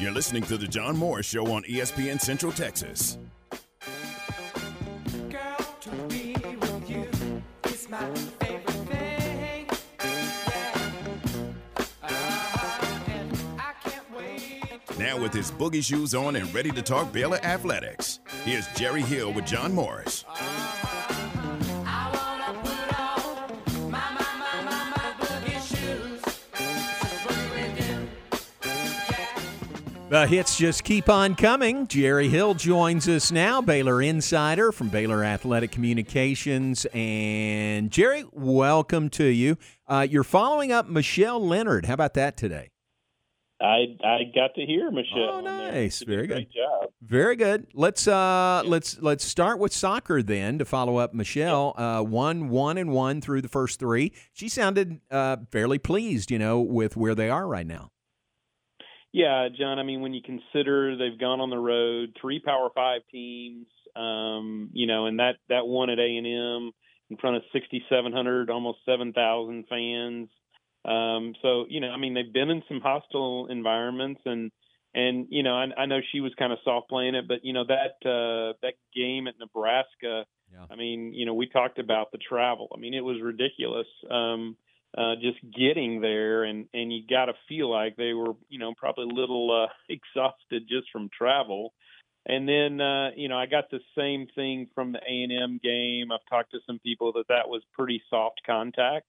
You're listening to The John Morris Show on ESPN Central Texas. Girl, to be with you is my favorite thing. Yeah. Uh-huh. And I can't wait Now, with his boogie shoes on and ready to talk Baylor athletics, here's Jerry Hill with John Morris. The hits just keep on coming. Jerry Hill joins us now, Baylor Insider from Baylor Athletic Communications. And Jerry, welcome to you. Uh, you're following up Michelle Leonard. How about that today? I I got to hear Michelle. Oh, nice. She did a Very great good. job. Very good. Let's uh, let's let's start with soccer then to follow up Michelle. Uh, one one and one through the first three. She sounded uh, fairly pleased, you know, with where they are right now. Yeah, John. I mean, when you consider they've gone on the road, three Power Five teams, um, you know, and that that one at A and M in front of sixty seven hundred, almost seven thousand fans. Um, so you know, I mean, they've been in some hostile environments, and and you know, I, I know she was kind of soft playing it, but you know that uh, that game at Nebraska. Yeah. I mean, you know, we talked about the travel. I mean, it was ridiculous. Um, uh, just getting there, and and you got to feel like they were, you know, probably a little uh, exhausted just from travel. And then, uh, you know, I got the same thing from the A and M game. I've talked to some people that that was pretty soft contact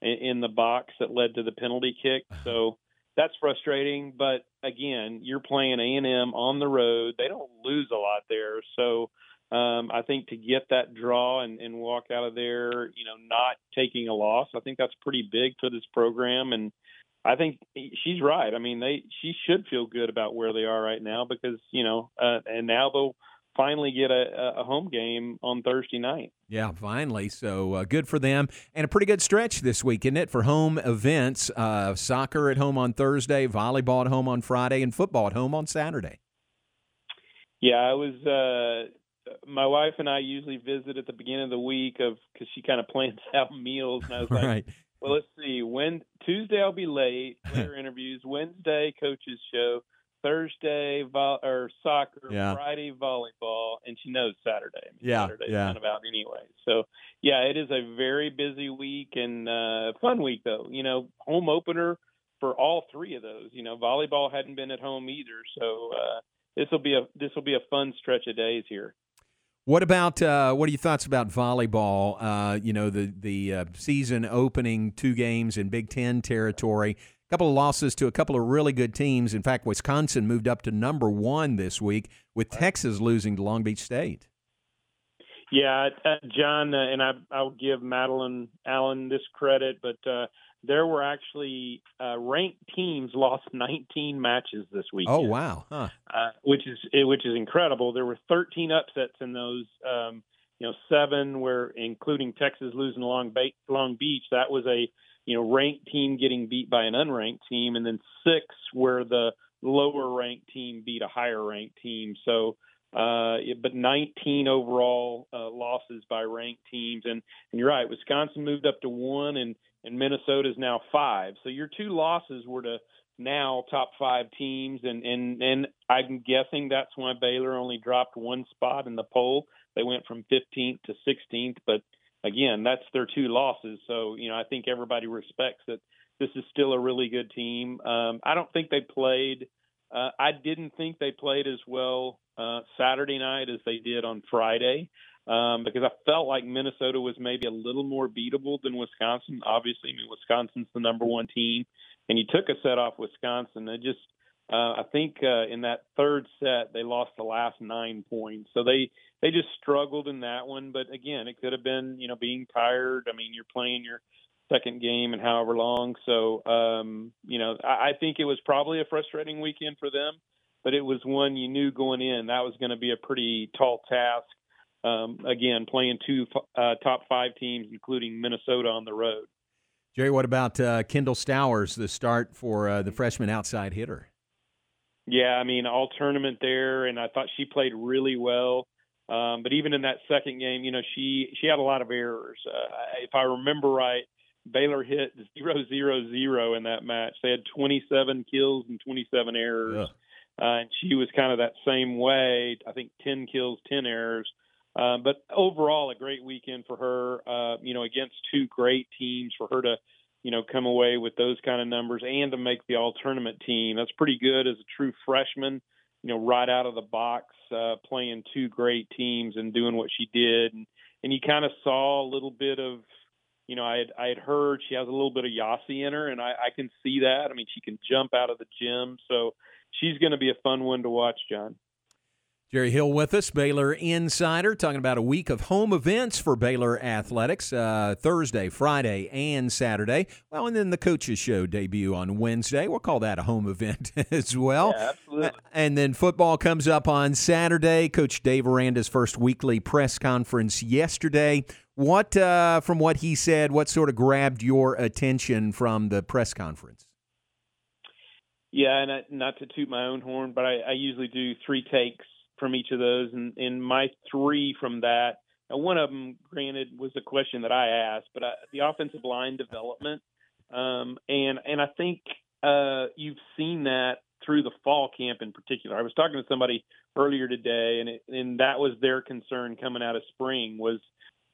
in, in the box that led to the penalty kick. So that's frustrating. But again, you're playing A and M on the road. They don't lose a lot there, so um, I think to get that draw and, and walk out of there, you know, not taking a loss, I think that's pretty big for this program. And I think she's right. I mean, they she should feel good about where they are right now because you know, uh, and now they'll finally get a, a home game on Thursday night. Yeah, finally. So uh, good for them. And a pretty good stretch this week, isn't it, for home events? Uh, soccer at home on Thursday, volleyball at home on Friday, and football at home on Saturday. Yeah, I was. Uh, my wife and I usually visit at the beginning of the week of because she kind of plans out meals, and I was like, right. Well, let's see. When Tuesday I'll be late. Interviews. Wednesday coaches show. Thursday vol- or soccer. Yeah. Friday volleyball, and she knows Saturday. I mean, Yeah, Saturday's yeah. kind of out anyway. So yeah, it is a very busy week and uh, fun week though. You know, home opener for all three of those. You know, volleyball hadn't been at home either, so uh, this will be a this will be a fun stretch of days here. What about uh, what are your thoughts about volleyball? Uh, you know, the the uh, season opening two games in Big Ten territory. A couple of losses to a couple of really good teams. In fact, Wisconsin moved up to number one this week, with Texas losing to Long Beach State. Yeah, uh, John, uh, and I, I'll give Madeline Allen this credit, but uh, there were actually uh, ranked teams lost 19 matches this week. Oh wow! Huh. uh, which is eh, which is incredible. There were 13 upsets in those. Um, you know, seven were including Texas losing Long, ba- Long Beach. That was a you know ranked team getting beat by an unranked team, and then six where the lower ranked team beat a higher ranked team. So. Uh, but 19 overall uh, losses by ranked teams, and and you're right. Wisconsin moved up to one, and and Minnesota is now five. So your two losses were to now top five teams, and and and I'm guessing that's why Baylor only dropped one spot in the poll. They went from 15th to 16th, but again, that's their two losses. So you know, I think everybody respects that this is still a really good team. Um, I don't think they played. Uh, I didn't think they played as well uh, Saturday night as they did on Friday. Um, because I felt like Minnesota was maybe a little more beatable than Wisconsin. Obviously, I mean Wisconsin's the number one team, and you took a set off Wisconsin. It just, uh, I think, uh, in that third set they lost the last nine points, so they they just struggled in that one. But again, it could have been, you know, being tired. I mean, you're playing your second game and however long, so um, you know, I, I think it was probably a frustrating weekend for them, but it was one you knew going in that was going to be a pretty tall task. Um, again, playing two uh, top five teams, including Minnesota on the road. Jerry, what about uh, Kendall Stowers, the start for uh, the freshman outside hitter? Yeah, I mean, all tournament there, and I thought she played really well. Um, but even in that second game, you know, she she had a lot of errors. Uh, if I remember right, Baylor hit zero zero zero in that match. They had 27 kills and 27 errors. uh, and she was kind of that same way. I think ten kills, ten errors. Um, but overall, a great weekend for her. Uh, you know, against two great teams, for her to, you know, come away with those kind of numbers and to make the all tournament team. That's pretty good as a true freshman. You know, right out of the box, uh, playing two great teams and doing what she did, and and you kind of saw a little bit of, you know, I had I had heard she has a little bit of Yossi in her, and I, I can see that. I mean, she can jump out of the gym, so she's going to be a fun one to watch, John. Jerry Hill with us, Baylor Insider, talking about a week of home events for Baylor Athletics uh, Thursday, Friday, and Saturday. Well, and then the Coaches Show debut on Wednesday. We'll call that a home event as well. Yeah, absolutely. And then football comes up on Saturday. Coach Dave Aranda's first weekly press conference yesterday. What, uh, from what he said, what sort of grabbed your attention from the press conference? Yeah, and I, not to toot my own horn, but I, I usually do three takes from each of those, and, and my three from that. Now, one of them, granted, was a question that I asked, but I, the offensive line development, um, and and I think uh, you've seen that through the fall camp in particular. I was talking to somebody earlier today, and it, and that was their concern coming out of spring was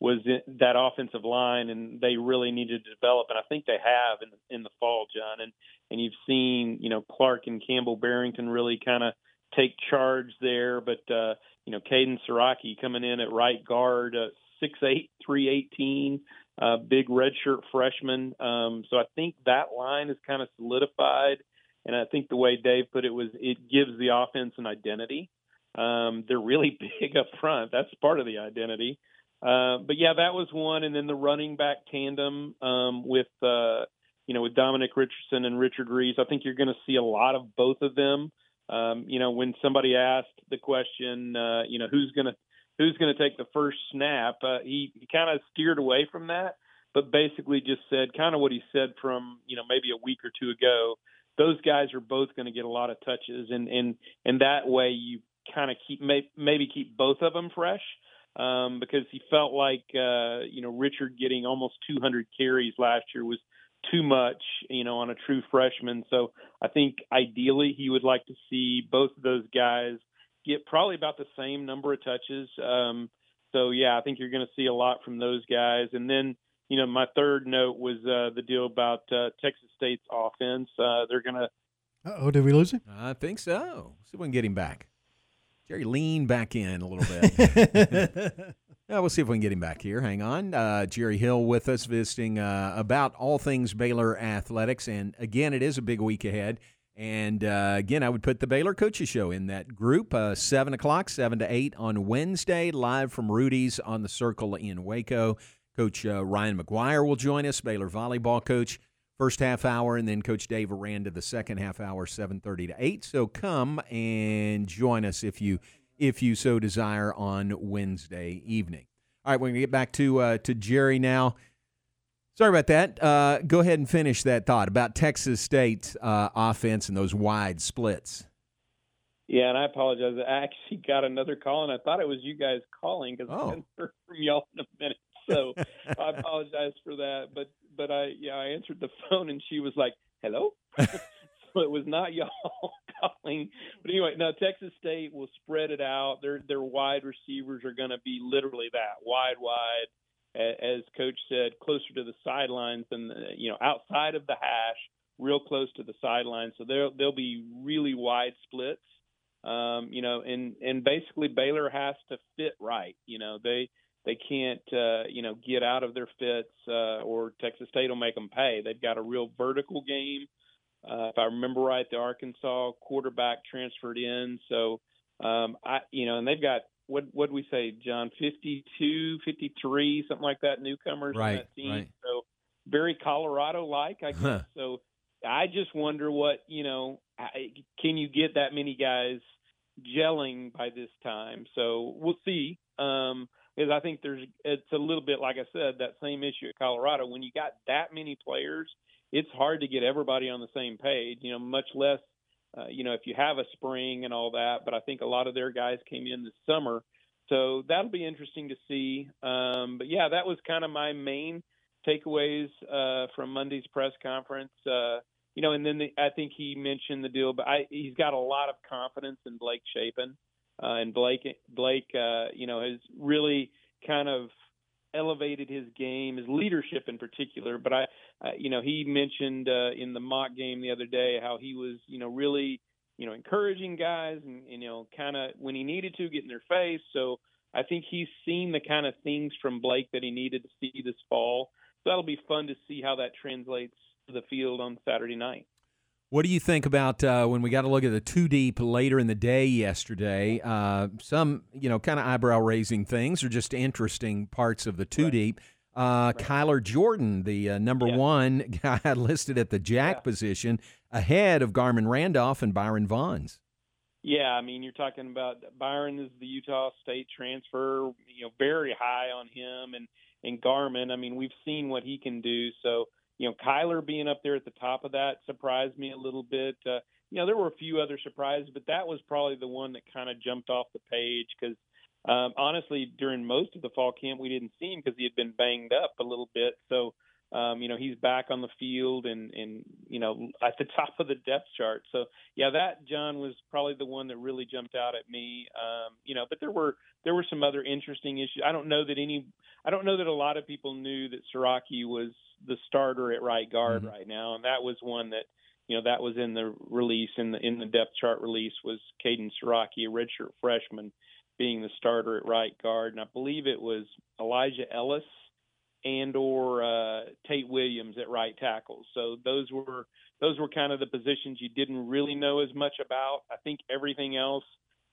was that offensive line, and they really needed to develop, and I think they have in in the fall, John. And and you've seen, you know, Clark and Campbell Barrington really kind of take charge there, but uh, you know, Caden Siraki coming in at right guard, uh, six eight, three eighteen, uh, big redshirt freshman. Um, so I think that line is kind of solidified, and I think the way Dave put it was it gives the offense an identity. Um, they're really big up front. That's part of the identity. Uh, but yeah, that was one, and then the running back tandem um, with uh, you know with Dominic Richardson and Richard Reese. I think you're going to see a lot of both of them. Um, you know, when somebody asked the question, uh, you know, who's going to who's going to take the first snap, uh, he, he kind of steered away from that, but basically just said kind of what he said from you know maybe a week or two ago. Those guys are both going to get a lot of touches, and and and that way you kind of keep may, maybe keep both of them fresh um, because he felt like uh, you know Richard getting almost 200 carries last year was too much, you know, on a true freshman. So I think ideally he would like to see both of those guys get probably about the same number of touches. Um, so yeah, I think you're going to see a lot from those guys. And then you know my third note was uh, the deal about uh, Texas State's offense. Uh, they're going to. Oh, did we lose him? I think so. See if we can get him back. Jerry, lean back in a little bit. Yeah, we'll see if we can get him back here. Hang on. Uh, Jerry Hill with us visiting uh, about all things Baylor athletics. And again, it is a big week ahead. And uh, again, I would put the Baylor Coaches Show in that group. Uh, 7 o'clock, 7 to 8 on Wednesday, live from Rudy's on the Circle in Waco. Coach uh, Ryan McGuyre will join us, Baylor volleyball coach, first half hour, and then Coach Dave Aranda the second half hour, 7.30 to 8. So come and join us if you – if you so desire on Wednesday evening. All right, we're going to get back to uh, to Jerry now. Sorry about that. Uh, go ahead and finish that thought about Texas State uh, offense and those wide splits. Yeah, and I apologize. I actually got another call, and I thought it was you guys calling because Oh. I haven't heard from y'all in a minute. So I apologize for that. But but I yeah I answered the phone, and she was like, "Hello." so it was not y'all calling. But anyway, no, Texas State will spread it out. Their their wide receivers are going to be literally that wide, wide. As coach said, closer to the sidelines than the, you know outside of the hash, real close to the sidelines. So they'll they'll be really wide splits. Um, you know, and and basically Baylor has to fit right. You know, they they can't uh, you know get out of their fits, uh, or Texas State will make them pay. They've got a real vertical game. Uh, if I remember right, the Arkansas quarterback transferred in, so um, I you know, and they've got what what we say, John, 52, 53, something like that, newcomers on Right, that team. right. So very Colorado like, I guess. Huh. So I just wonder what you know. I- Can you get that many guys gelling by this time? So we'll see. Um, because I think there's it's a little bit like I said that same issue at Colorado. When you got that many players, it's hard to get everybody on the same page. You know, much less. Uh, you know, if you have a spring and all that, but I think a lot of their guys came in this summer, so that'll be interesting to see. Um, but yeah, that was kind of my main takeaways uh, from Monday's press conference. Uh, you know, and then the, I think he mentioned the deal, but I, he's got a lot of confidence in Blake Shapen, uh, and Blake Blake, uh, you know, has really kind of elevated his game, his leadership in particular. But I, uh, you know, he mentioned uh, in the mock game the other day how he was, you know, really, you know, encouraging guys and, you know, kind of when he needed to get in their face. So I think he's seen the kind of things from Blake that he needed to see this fall. So that'll be fun to see how that translates to the field on Saturday night. What do you think about uh, when we got to look at the two deep later in the day yesterday? Uh, some, you know, kind of eyebrow raising things or just interesting parts of the two deep. Uh, Kyler Jordan, the uh, number Yeah. one guy listed at the jack Yeah. position, ahead of Garmon Randolph and Byron Vaughns. Yeah, I mean, you're talking about Byron is the Utah State transfer, you know, very high on him and and Garmon. I mean, we've seen what he can do. So, you know, Kyler being up there at the top of that surprised me a little bit. Uh, you know, there were a few other surprises, but that was probably the one that kind of jumped off the page because um, honestly, during most of the fall camp, we didn't see him because he had been banged up a little bit. So, um, you know, he's back on the field and, and, you know, at the top of the depth chart. So, yeah, that John was probably the one that really jumped out at me. Um, you know, but there were there were some other interesting issues. I don't know that any I don't know that a lot of people knew that Siraki was the starter at right guard Mhm. right now, and that was one that you know that was in the release in the in the depth chart release was Caden Siraki, a redshirt freshman, being the starter at right guard, and I believe it was Elijah Ellis and or uh, Tate Williams at right tackle. So those were those were kind of the positions you didn't really know as much about. I think everything else,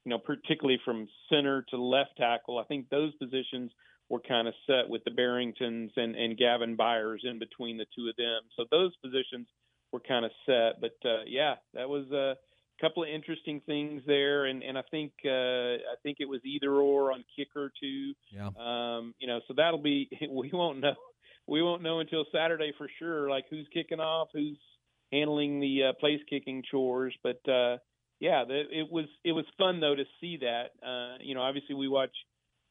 you know, particularly from center to left tackle, I think those positions were kind of set with the Barringtons and, and Gavin Byers in between the two of them. So those positions were kind of set. But uh, yeah, that was a couple of interesting things there, and and I think uh, I think it was either or on kicker too. Yeah. Um, you know, so that'll be we won't know we won't know until Saturday for sure, like who's kicking off, who's handling the uh, place kicking chores. But uh, yeah, the, it was it was fun though to see that. Uh, you know, obviously we watch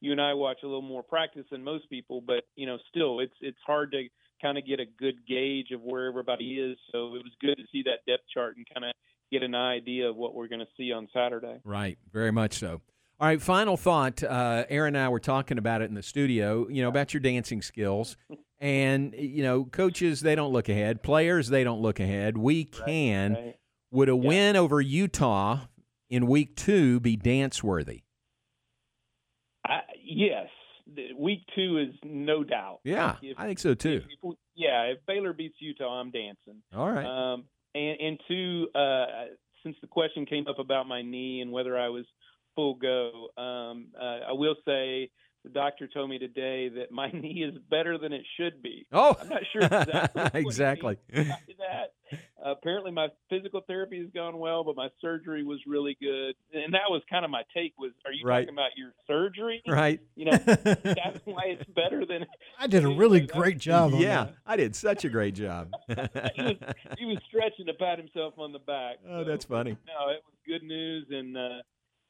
you and I watch a little more practice than most people, but you know, still it's it's hard to kind of get a good gauge of where everybody is. So it was good to see that depth chart and kind of get an idea of what we're going to see on Saturday. Right, very much so. All right, final thought. Uh, Aaron and I were talking about it in the studio, you know, about your dancing skills. And, you know, coaches, they don't look ahead. Players, they don't look ahead. We can. Right? Would a win over Utah in week two be dance worthy? I, yes, week two is no doubt. Yeah, If- I think so too. If, if, yeah, if Baylor beats Utah, I'm dancing. All right. Um, and, and two, uh, since the question came up about my knee and whether I was full go, um, uh, I will say the doctor told me today that my knee is better than it should be. Oh, I'm not sure exactly. exactly. means that. Uh, apparently, my physical therapy has gone well, but my surgery was really good, and that was kind of my take. Was are you Right. talking about your surgery? Right. You know, that's why it's better than. I did a really That- great job on Yeah, that. I did such a great job. he was he was stretching to pat himself on the back. Oh, So, that's funny. No, it was good news. And uh,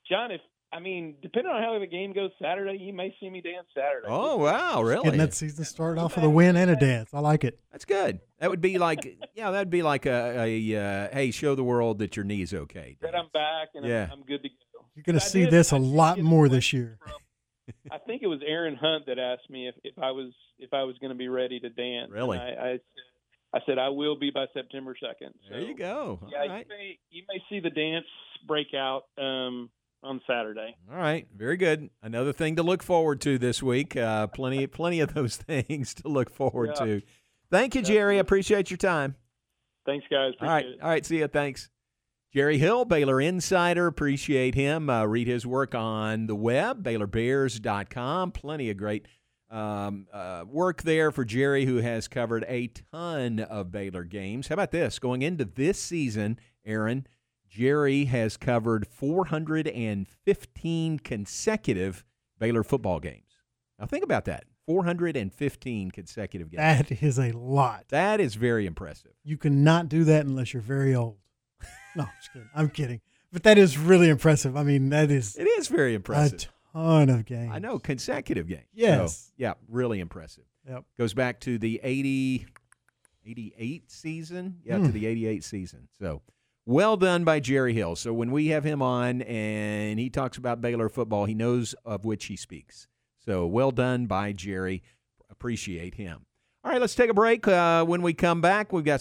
John, if I mean, depending on how the game goes Saturday, you may see me dance Saturday. Oh, wow, really? Getting that season started off with a win and a dance. I like it. That's good. That would be like, yeah, that'd be like a, a uh, hey, show the world that your knee's okay. that I'm back and Yeah. I'm, I'm good to go. You're going to I see did- this a I did lot more this year. from- I think it was Aaron Hunt that asked me if, if I was if I was going to be ready to dance. Really? And I, I said I said I will be by September second. There you go. Yeah, All you may you may see the dance break out um, on Saturday. All right, very good. Another thing to look forward to this week. Uh, plenty, plenty of those things to look forward Yeah. to. Thank you, Jerry. I appreciate your time. Thanks, guys. Appreciate All right, it. all right. See you. Thanks. Jerry Hill, Baylor Insider. Appreciate him. Uh, read his work on the web, BaylorBears.com. Plenty of great um, uh, work there for Jerry, who has covered a ton of Baylor games. How about this? Going into this season, Aaron, Jerry has covered 415 consecutive Baylor football games. Now, think about that 415 consecutive games. That is a lot. that is very impressive. You cannot do that unless you're very old. No, I'm just kidding. I'm kidding. But that is really impressive. I mean, that is It is very impressive. a ton of games. I know consecutive games. Yes. So, yeah, really impressive. Yep. Goes back to the 80, 88 season. Yeah, to hmm. the 88 season. So well done by Jerry Hill. So when we have him on and he talks about Baylor football, he knows of which he speaks. So well done by Jerry. Appreciate him. All right, let's take a break. Uh, when we come back, we've got